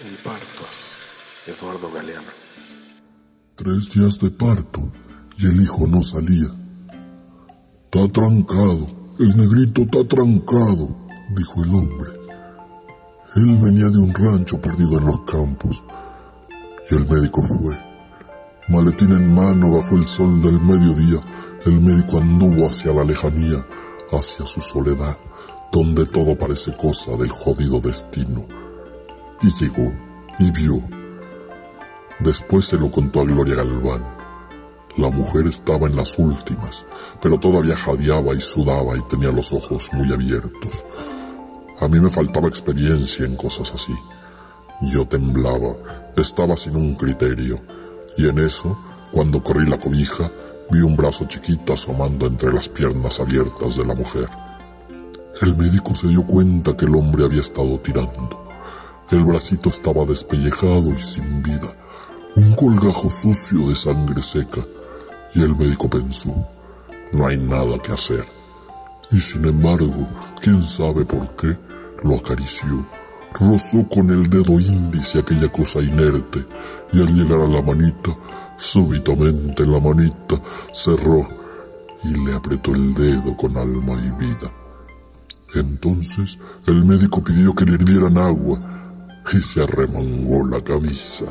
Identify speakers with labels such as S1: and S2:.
S1: El parto. Eduardo Galeano.
S2: Tres días de parto y el hijo no salía. Está trancado, el negrito está trancado, dijo el hombre. Él venía de un rancho perdido en los campos y el médico fue. Maletín en mano bajo el sol del mediodía, el médico anduvo hacia la lejanía, hacia su soledad, donde todo parece cosa del jodido destino. Y llegó y vio. Después se lo contó a Gloria Galván. La mujer estaba en las últimas, pero todavía jadeaba y sudaba y tenía los ojos muy abiertos. A mí me faltaba experiencia en cosas así. Yo temblaba, estaba sin un criterio, y en eso, cuando corrí la cobija, vi un brazo chiquito asomando entre las piernas abiertas de la mujer. El médico se dio cuenta que el hombre había estado tirando. El bracito estaba despellejado y sin vida, un colgajo sucio de sangre seca, y el médico pensó, no hay nada que hacer. Y sin embargo, quién sabe por qué, lo acarició, rozó con el dedo índice aquella cosa inerte, y al llegar a la manita, súbitamente la manita cerró y le apretó el dedo con alma y vida. Entonces el médico pidió que le hirvieran agua y se arremangó la camisa.